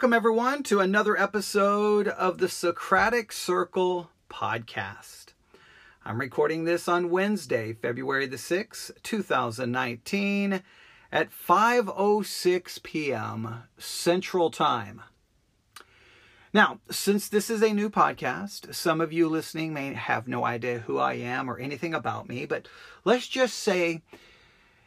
Welcome, everyone, to another episode of the Socratic Circle podcast. I'm recording this on Wednesday, February the 6th, 2019 at 5:06 p.m. Central Time. Now, since this is a new podcast, some of you listening may have no idea who I am or anything about me, but let's just say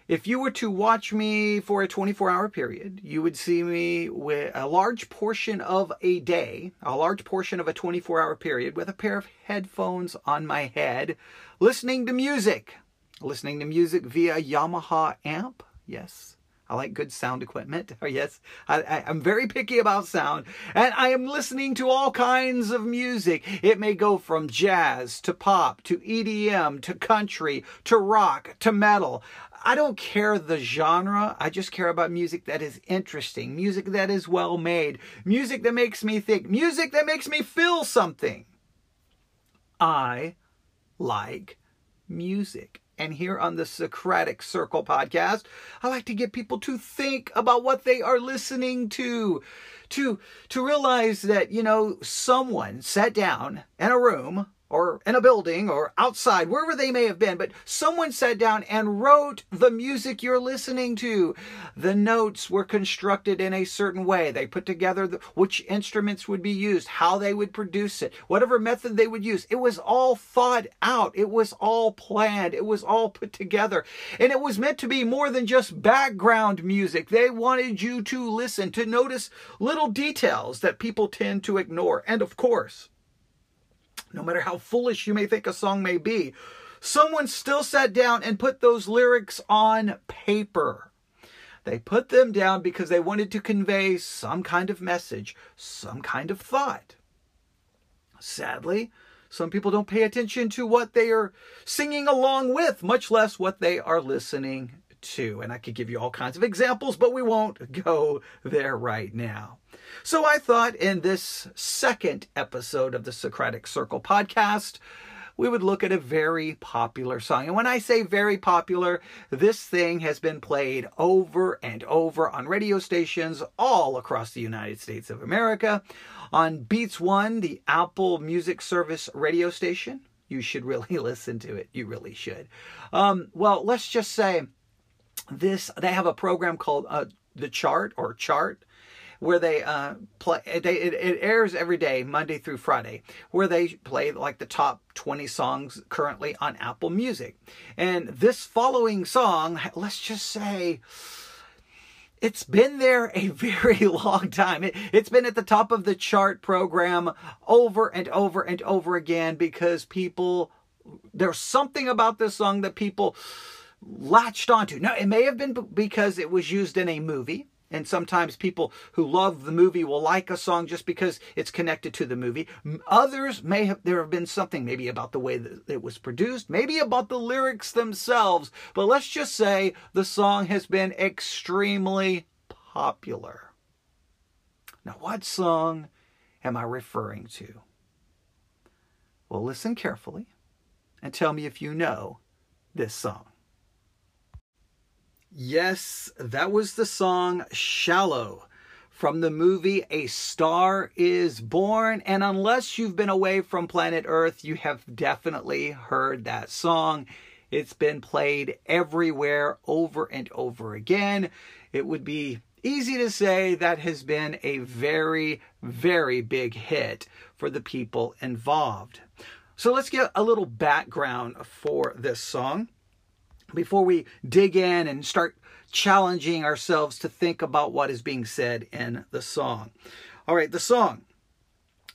if you were to watch me for a 24 hour period, you would see me with a large portion of a day, a large portion of a 24 hour period, with a pair of headphones on my head, listening to music. Listening to music via Yamaha amp. Yes, I like good sound equipment. yes, I, am very picky about sound. And I am listening to all kinds of music. It may go from jazz to pop to EDM to country to rock to metal. I don't care the genre. I just care about music that is interesting, music that is well made, music that makes me think, music that makes me feel something. I like music. And here on the Socratic Circle podcast, I like to get people to think about what they are listening to, to, to realize that, you know, someone sat down in a room or in a building or outside, wherever they may have been, but someone sat down and wrote the music you're listening to. The notes were constructed in a certain way. They put together the, which instruments would be used, how they would produce it, whatever method they would use. It was all thought out. It was all planned. It was all put together. And it was meant to be more than just background music. They wanted you to listen, to notice little details that people tend to ignore. And of course, no matter how foolish you may think a song may be, someone still sat down and put those lyrics on paper. They put them down because they wanted to convey some kind of message, some kind of thought. Sadly, some people don't pay attention to what they are singing along with, much less what they are listening to. And I could give you all kinds of examples, but we won't go there right now. So I thought in this second episode of the Socratic Circle podcast, we would look at a very popular song. And when I say very popular, this thing has been played over and over on radio stations all across the United States of America. On Beats One, the Apple Music Service radio station, you should really listen to it. You really should. Um, well, let's just say this they have a program called uh, the chart or chart where they uh, play. It, it, airs every day, Monday through Friday, where they play like the top 20 songs currently on Apple Music. And this following song, let's just say, it's been there a very long time. It, has been at the top of the chart program over and over and over again because people, there's something about this song that people latched onto. Now, it may have been because it was used in a movie. And sometimes people who love the movie will like a song just because it's connected to the movie. Others may have, there have been something maybe about the way that it was produced, maybe about the lyrics themselves. But let's just say the song has been extremely popular. Now, what song am I referring to? Well, listen carefully and tell me if you know this song. Yes, that was the song Shallow from the movie A Star is Born. And unless you've been away from planet Earth, you have definitely heard that song. It's been played everywhere over and over again. It would be easy to say that has been a very, very big hit for the people involved. So let's get a little background for this song before we dig in and start challenging ourselves to think about what is being said in the song. All right, the song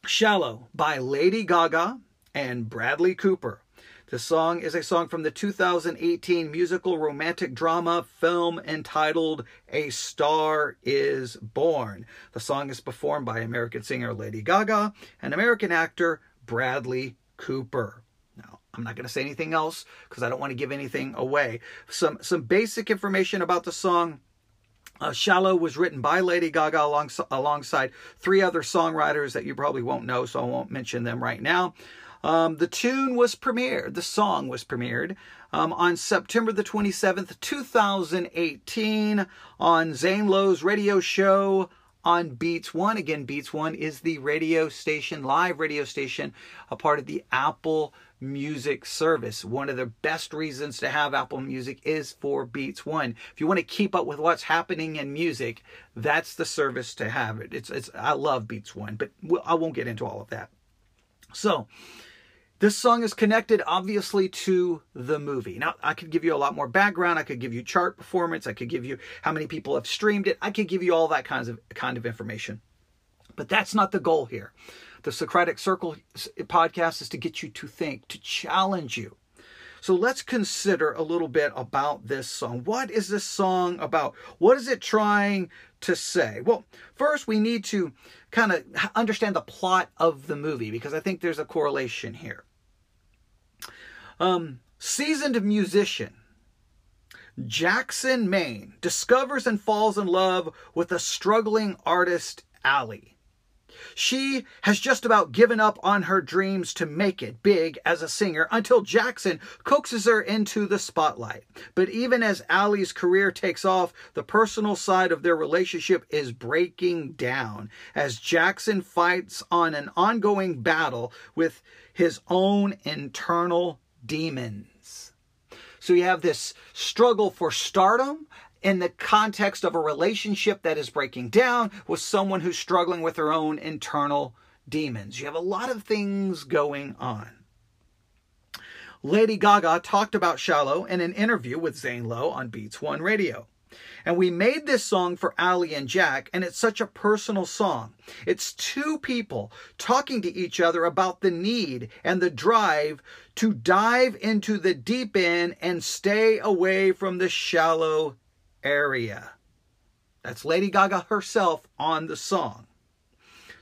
Shallow by Lady Gaga and Bradley Cooper. The song is a song from the 2018 musical romantic drama film entitled A Star is Born. The song is performed by American singer Lady Gaga and American actor Bradley Cooper. I'm not going to say anything else because I don't want to give anything away. Some some basic information about the song. Uh, Shallow was written by Lady Gaga along, alongside three other songwriters that you probably won't know, so I won't mention them right now. Um, the tune was premiered, the song was premiered um, on September the 27th, 2018, on Zane Lowe's radio show on Beats One. Again, Beats One is the radio station, live radio station, a part of the Apple Music service. One of the best reasons to have Apple Music is for Beats One. If you want to keep up with what's happening in music, that's the service to have it. It's, it's I love Beats One, but I won't get into all of that. So, this song is connected obviously to the movie. Now, I could give you a lot more background. I could give you chart performance. I could give you how many people have streamed it. I could give you all that kinds of kind of information. But that's not the goal here. The Socratic Circle podcast is to get you to think, to challenge you. So let's consider a little bit about this song. What is this song about? What is it trying to say? Well, first we need to kind of understand the plot of the movie because I think there's a correlation here. Um, seasoned musician Jackson Maine discovers and falls in love with a struggling artist, Allie. She has just about given up on her dreams to make it big as a singer until Jackson coaxes her into the spotlight. But even as Allie's career takes off, the personal side of their relationship is breaking down as Jackson fights on an ongoing battle with his own internal demons. So you have this struggle for stardom in the context of a relationship that is breaking down with someone who's struggling with their own internal demons. You have a lot of things going on. Lady Gaga talked about Shallow in an interview with Zane Lowe on Beats One Radio. And we made this song for Ali and Jack, and it's such a personal song. It's two people talking to each other about the need and the drive to dive into the deep end and stay away from the shallow area. That's Lady Gaga herself on the song.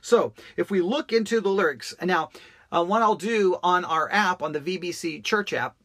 So, if we look into the lyrics, now uh, what I'll do on our app, on the VBC Church app,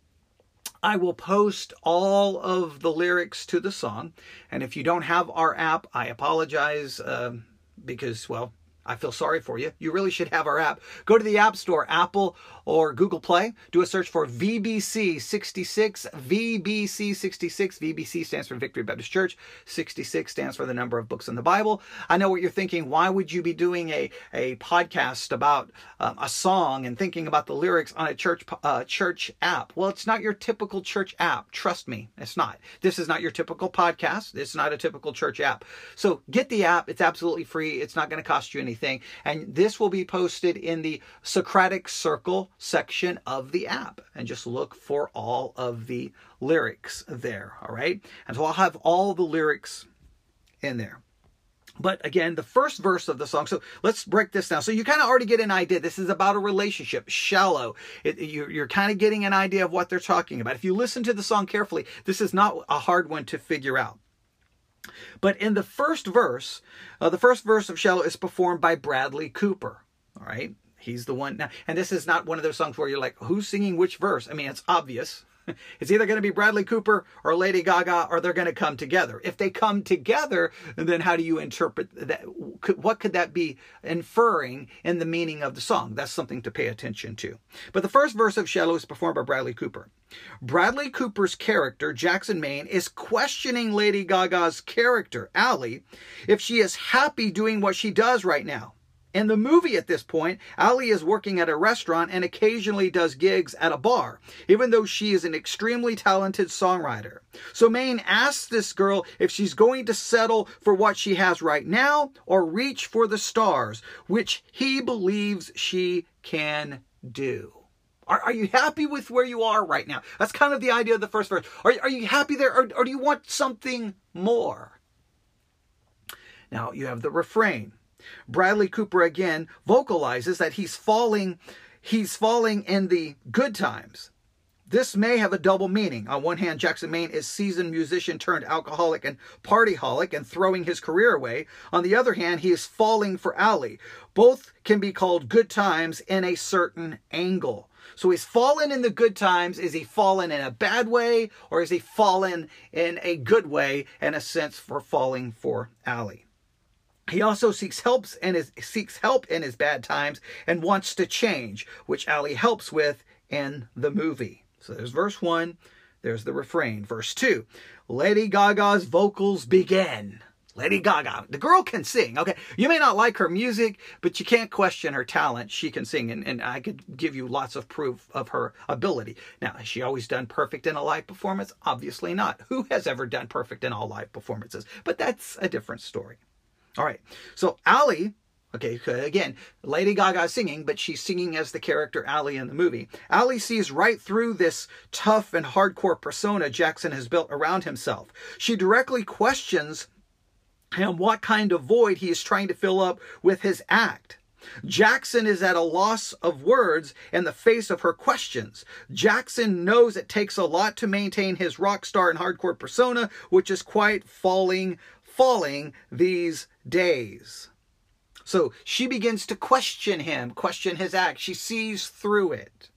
I will post all of the lyrics to the song. And if you don't have our app, I apologize uh, because, well, I feel sorry for you. You really should have our app. Go to the App Store, Apple or Google Play. Do a search for VBC 66. VBC 66. VBC stands for Victory Baptist Church. 66 stands for the number of books in the Bible. I know what you're thinking. Why would you be doing a, a podcast about um, a song and thinking about the lyrics on a church uh, church app? Well, it's not your typical church app. Trust me, it's not. This is not your typical podcast. It's not a typical church app. So get the app. It's absolutely free. It's not going to cost you anything anything. And this will be posted in the Socratic Circle section of the app. And just look for all of the lyrics there. All right. And so I'll have all the lyrics in there. But again, the first verse of the song. So let's break this down. So you kind of already get an idea. This is about a relationship, shallow. It, you're, you're kind of getting an idea of what they're talking about. If you listen to the song carefully, this is not a hard one to figure out. But in the first verse, uh, the first verse of Shallow is performed by Bradley Cooper. All right. He's the one now. And this is not one of those songs where you're like, who's singing which verse? I mean, it's obvious. It's either going to be Bradley Cooper or Lady Gaga, or they're going to come together. If they come together, then how do you interpret that? What could that be inferring in the meaning of the song? That's something to pay attention to. But the first verse of Shallow is performed by Bradley Cooper. Bradley Cooper's character, Jackson Maine, is questioning Lady Gaga's character, Allie, if she is happy doing what she does right now. In the movie at this point, Ali is working at a restaurant and occasionally does gigs at a bar, even though she is an extremely talented songwriter. So Maine asks this girl if she's going to settle for what she has right now or reach for the stars, which he believes she can do. Are, are you happy with where you are right now? That's kind of the idea of the first verse. Are, are you happy there or, or do you want something more? Now you have the refrain. Bradley Cooper again vocalizes that he's falling he's falling in the good times. This may have a double meaning. On one hand, Jackson Maine is seasoned musician turned alcoholic and partyholic and throwing his career away. On the other hand, he is falling for Ali. Both can be called good times in a certain angle. So he's fallen in the good times. Is he fallen in a bad way or is he fallen in a good way in a sense for falling for Ali? He also seeks helps and his, seeks help in his bad times and wants to change, which Ali helps with in the movie. So there's verse one, there's the refrain. Verse two, Lady Gaga's vocals begin. Lady Gaga, the girl can sing. Okay, you may not like her music, but you can't question her talent. She can sing, and, and I could give you lots of proof of her ability. Now, has she always done perfect in a live performance? Obviously not. Who has ever done perfect in all live performances? But that's a different story. All right, so Ali Okay, again, Lady Gaga singing, but she's singing as the character Ali in the movie. Ali sees right through this tough and hardcore persona Jackson has built around himself. She directly questions him what kind of void he is trying to fill up with his act. Jackson is at a loss of words in the face of her questions. Jackson knows it takes a lot to maintain his rock star and hardcore persona, which is quite falling, falling these days. So she begins to question him, question his act. She sees through it.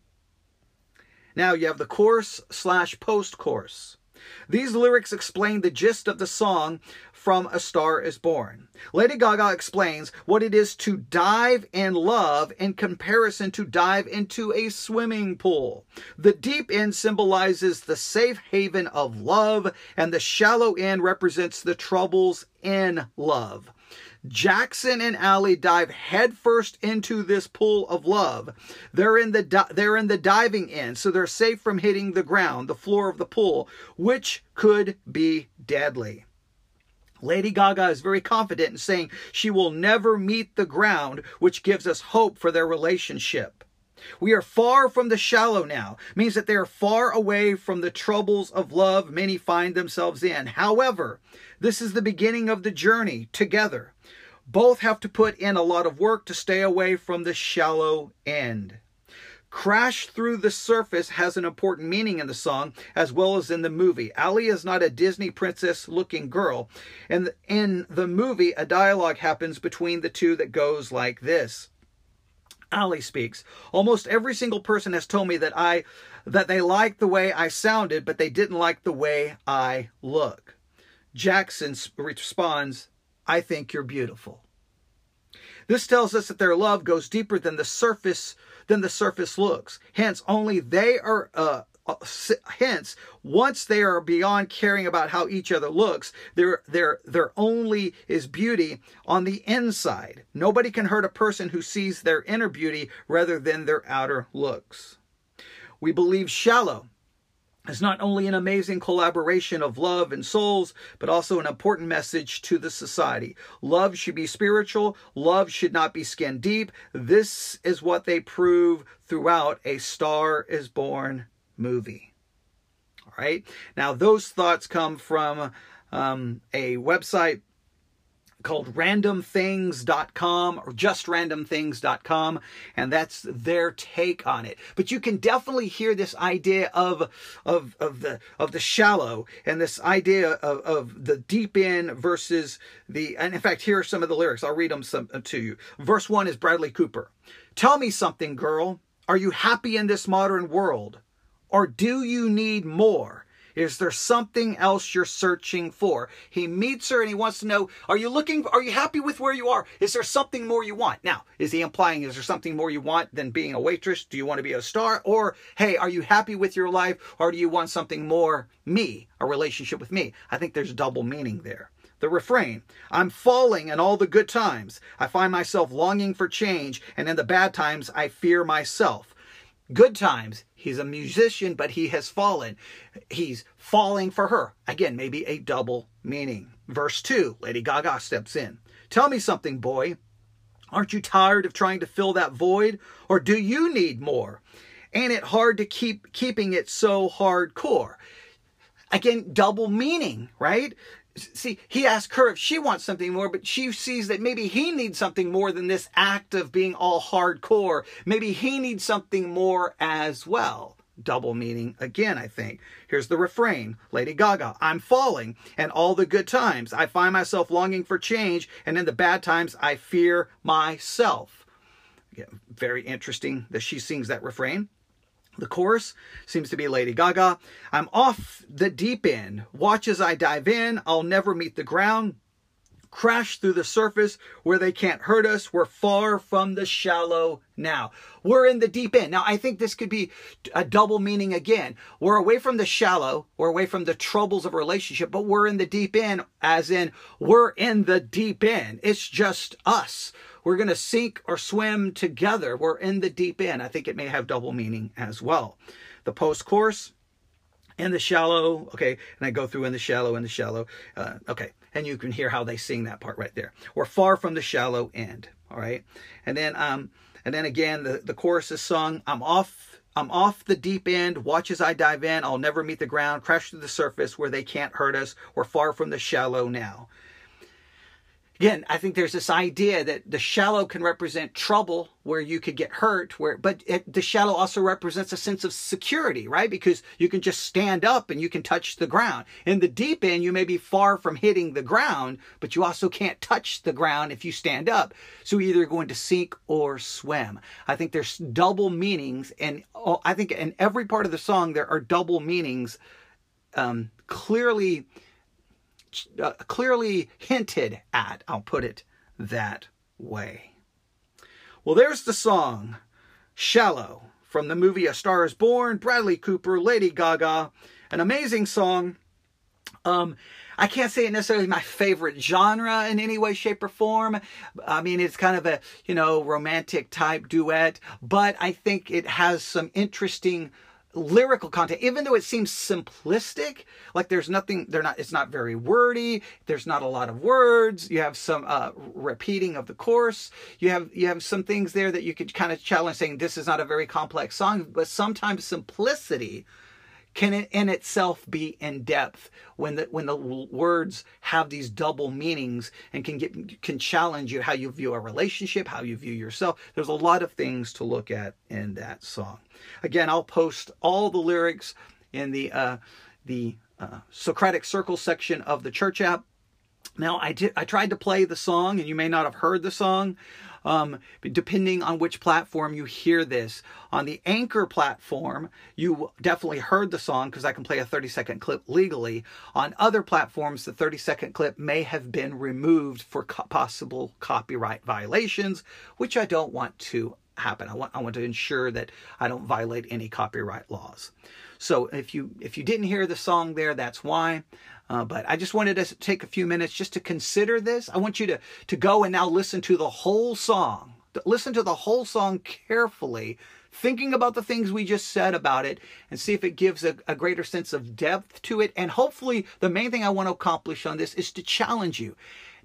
Now you have the chorus slash post chorus. These lyrics explain the gist of the song from A Star is Born. Lady Gaga explains what it is to dive in love in comparison to dive into a swimming pool. The deep end symbolizes the safe haven of love, and the shallow end represents the troubles in love. Jackson and Ali dive headfirst into this pool of love. They're in the di- they're in the diving end, so they're safe from hitting the ground, the floor of the pool, which could be deadly. Lady Gaga is very confident in saying she will never meet the ground, which gives us hope for their relationship. We are far from the shallow now, means that they are far away from the troubles of love many find themselves in. However, this is the beginning of the journey together. Both have to put in a lot of work to stay away from the shallow end. Crash Through the Surface has an important meaning in the song as well as in the movie. Ali is not a Disney princess looking girl. And in the movie, a dialogue happens between the two that goes like this. Ali speaks. Almost every single person has told me that I that they liked the way I sounded, but they didn't like the way I look. Jackson responds, I think you're beautiful. This tells us that their love goes deeper than the surface than the surface looks. Hence, only they are. Uh, uh, hence, once they are beyond caring about how each other looks, there, there, there only is beauty on the inside. Nobody can hurt a person who sees their inner beauty rather than their outer looks. We believe shallow is not only an amazing collaboration of love and souls, but also an important message to the society. Love should be spiritual. Love should not be skin deep. This is what they prove throughout A Star is Born movie. All right. Now, those thoughts come from um, a website called randomthings.com or justrandomthings.com and that's their take on it. But you can definitely hear this idea of of of the of the shallow and this idea of, of the deep in versus the and in fact here are some of the lyrics. I'll read them some uh, to you. Verse 1 is bradley cooper. Tell me something girl. Are you happy in this modern world? Or do you need more is there something else you're searching for? He meets her and he wants to know, are you looking, are you happy with where you are? Is there something more you want? Now, is he implying, is there something more you want than being a waitress? Do you want to be a star? Or, hey, are you happy with your life? Or do you want something more me, a relationship with me? I think there's double meaning there. The refrain I'm falling in all the good times. I find myself longing for change, and in the bad times, I fear myself. Good times, he's a musician, but he has fallen. He's falling for her. Again, maybe a double meaning. Verse 2, Lady Gaga steps in. Tell me something, boy. Aren't you tired of trying to fill that void? Or do you need more? Ain't it hard to keep keeping it so hardcore? Again, double meaning, right? See, he asks her if she wants something more, but she sees that maybe he needs something more than this act of being all hardcore. Maybe he needs something more as well. Double meaning again, I think. Here's the refrain Lady Gaga, I'm falling, and all the good times. I find myself longing for change, and in the bad times, I fear myself. Yeah, very interesting that she sings that refrain. The chorus seems to be Lady Gaga. I'm off the deep end. Watch as I dive in. I'll never meet the ground. crash through the surface where they can't hurt us. We're far from the shallow now. We're in the deep end. Now, I think this could be a double meaning again. We're away from the shallow, we're away from the troubles of relationship, but we're in the deep end, as in we're in the deep end. It's just us. We're going to sink or swim together. We're in the deep end. I think it may have double meaning as well. The post chorus, in the shallow, okay, and I go through in the shallow, in the shallow, uh, okay, and you can hear how they sing that part right there. We're far from the shallow end, all right, and then um, and then again the the chorus is sung. I'm off, I'm off the deep end. Watch as I dive in. I'll never meet the ground. Crash to the surface where they can't hurt us. We're far from the shallow now again, I think there's this idea that the shallow can represent trouble where you could get hurt, where but it, the shallow also represents a sense of security, right? Because you can just stand up and you can touch the ground. In the deep end, you may be far from hitting the ground, but you also can't touch the ground if you stand up. So you're either going to sink or swim. I think there's double meanings, and oh, I think in every part of the song there are double meanings, um, clearly uh, clearly hinted at. I'll put it that way. Well, there's the song Shallow from the movie A Star is Born, Bradley Cooper, Lady Gaga. An amazing song. Um, I can't say it necessarily my favorite genre in any way, shape, or form. I mean, it's kind of a, you know, romantic type duet, but I think it has some interesting lyrical content even though it seems simplistic like there's nothing they're not it's not very wordy there's not a lot of words you have some uh, repeating of the chorus you have you have some things there that you could kind of challenge saying this is not a very complex song but sometimes simplicity can it in itself be in depth when the when the words have these double meanings and can get can challenge you how you view a relationship how you view yourself? There's a lot of things to look at in that song. Again i'll post all the lyrics in the uh the uh, socratic circle section of the church app now i did i tried to play the song and you may not have heard the song um, depending on which platform you hear this. On the Anchor platform, you definitely heard the song because I can play a 30 second clip legally. On other platforms, the 30 second clip may have been removed for co- possible copyright violations, which I don't want to happen. I want I want to ensure that I don't violate any copyright laws. So if you if you didn't hear the song there, that's why. Uh, but I just wanted to take a few minutes just to consider this. I want you to, to go and now listen to the whole song. Listen to the whole song carefully, thinking about the things we just said about it, and see if it gives a, a greater sense of depth to it. And hopefully, the main thing I want to accomplish on this is to challenge you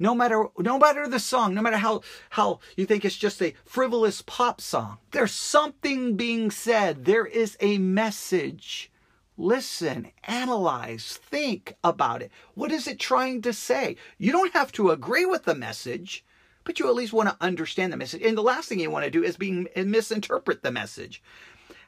no matter no matter the song no matter how how you think it's just a frivolous pop song there's something being said there is a message listen, analyze, think about it. What is it trying to say? You don't have to agree with the message, but you at least want to understand the message. And the last thing you want to do is being misinterpret the message.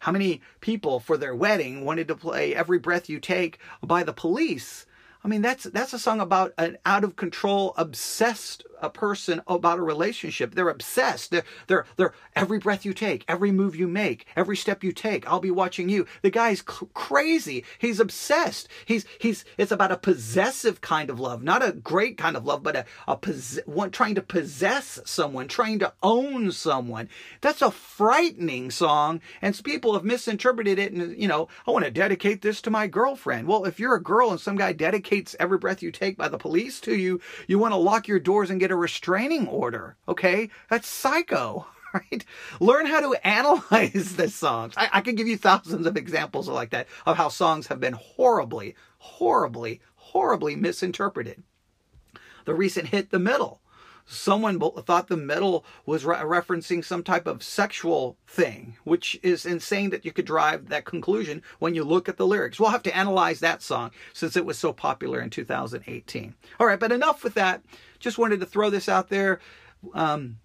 How many people for their wedding wanted to play Every Breath You Take by the police? I mean, that's that's a song about an out of control, obsessed a person about a relationship. They're obsessed. They're, they're, they're every breath you take, every move you make, every step you take, I'll be watching you. The guy's c- crazy. He's obsessed. He's, he's, it's about a possessive kind of love, not a great kind of love, but a, a pos- one trying to possess someone, trying to own someone. That's a frightening song. And people have misinterpreted it. And, you know, I want to dedicate this to my girlfriend. Well, if you're a girl and some guy dedicates every breath you take by the police to you, you want to lock your doors and get a restraining order. Okay, that's psycho. Right? Learn how to analyze the songs. I, I can give you thousands of examples like that of how songs have been horribly, horribly, horribly misinterpreted. The recent hit, The Middle. Someone thought the Middle was re- referencing some type of sexual thing, which is insane that you could drive that conclusion when you look at the lyrics. We'll have to analyze that song since it was so popular in 2018. All right, but enough with that. Just wanted to throw this out there. Um,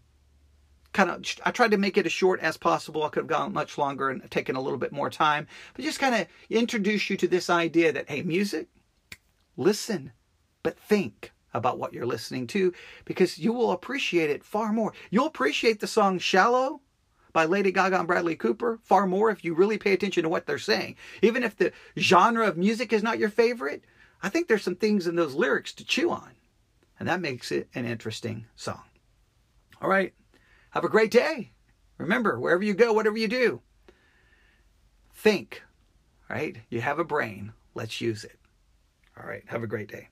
kind of, I tried to make it as short as possible. I could have gone much longer and taken a little bit more time, but just kind of introduce you to this idea that, hey, music, listen, but think about what you're listening to because you will appreciate it far more. You'll appreciate the song Shallow by Lady Gaga and Bradley Cooper far more if you really pay attention to what they're saying. Even if the genre of music is not your favorite, I think there's some things in those lyrics to chew on. And that makes it an interesting song. All right. Have a great day. Remember, wherever you go, whatever you do, think, right? You have a brain. Let's use it. All right. Have a great day.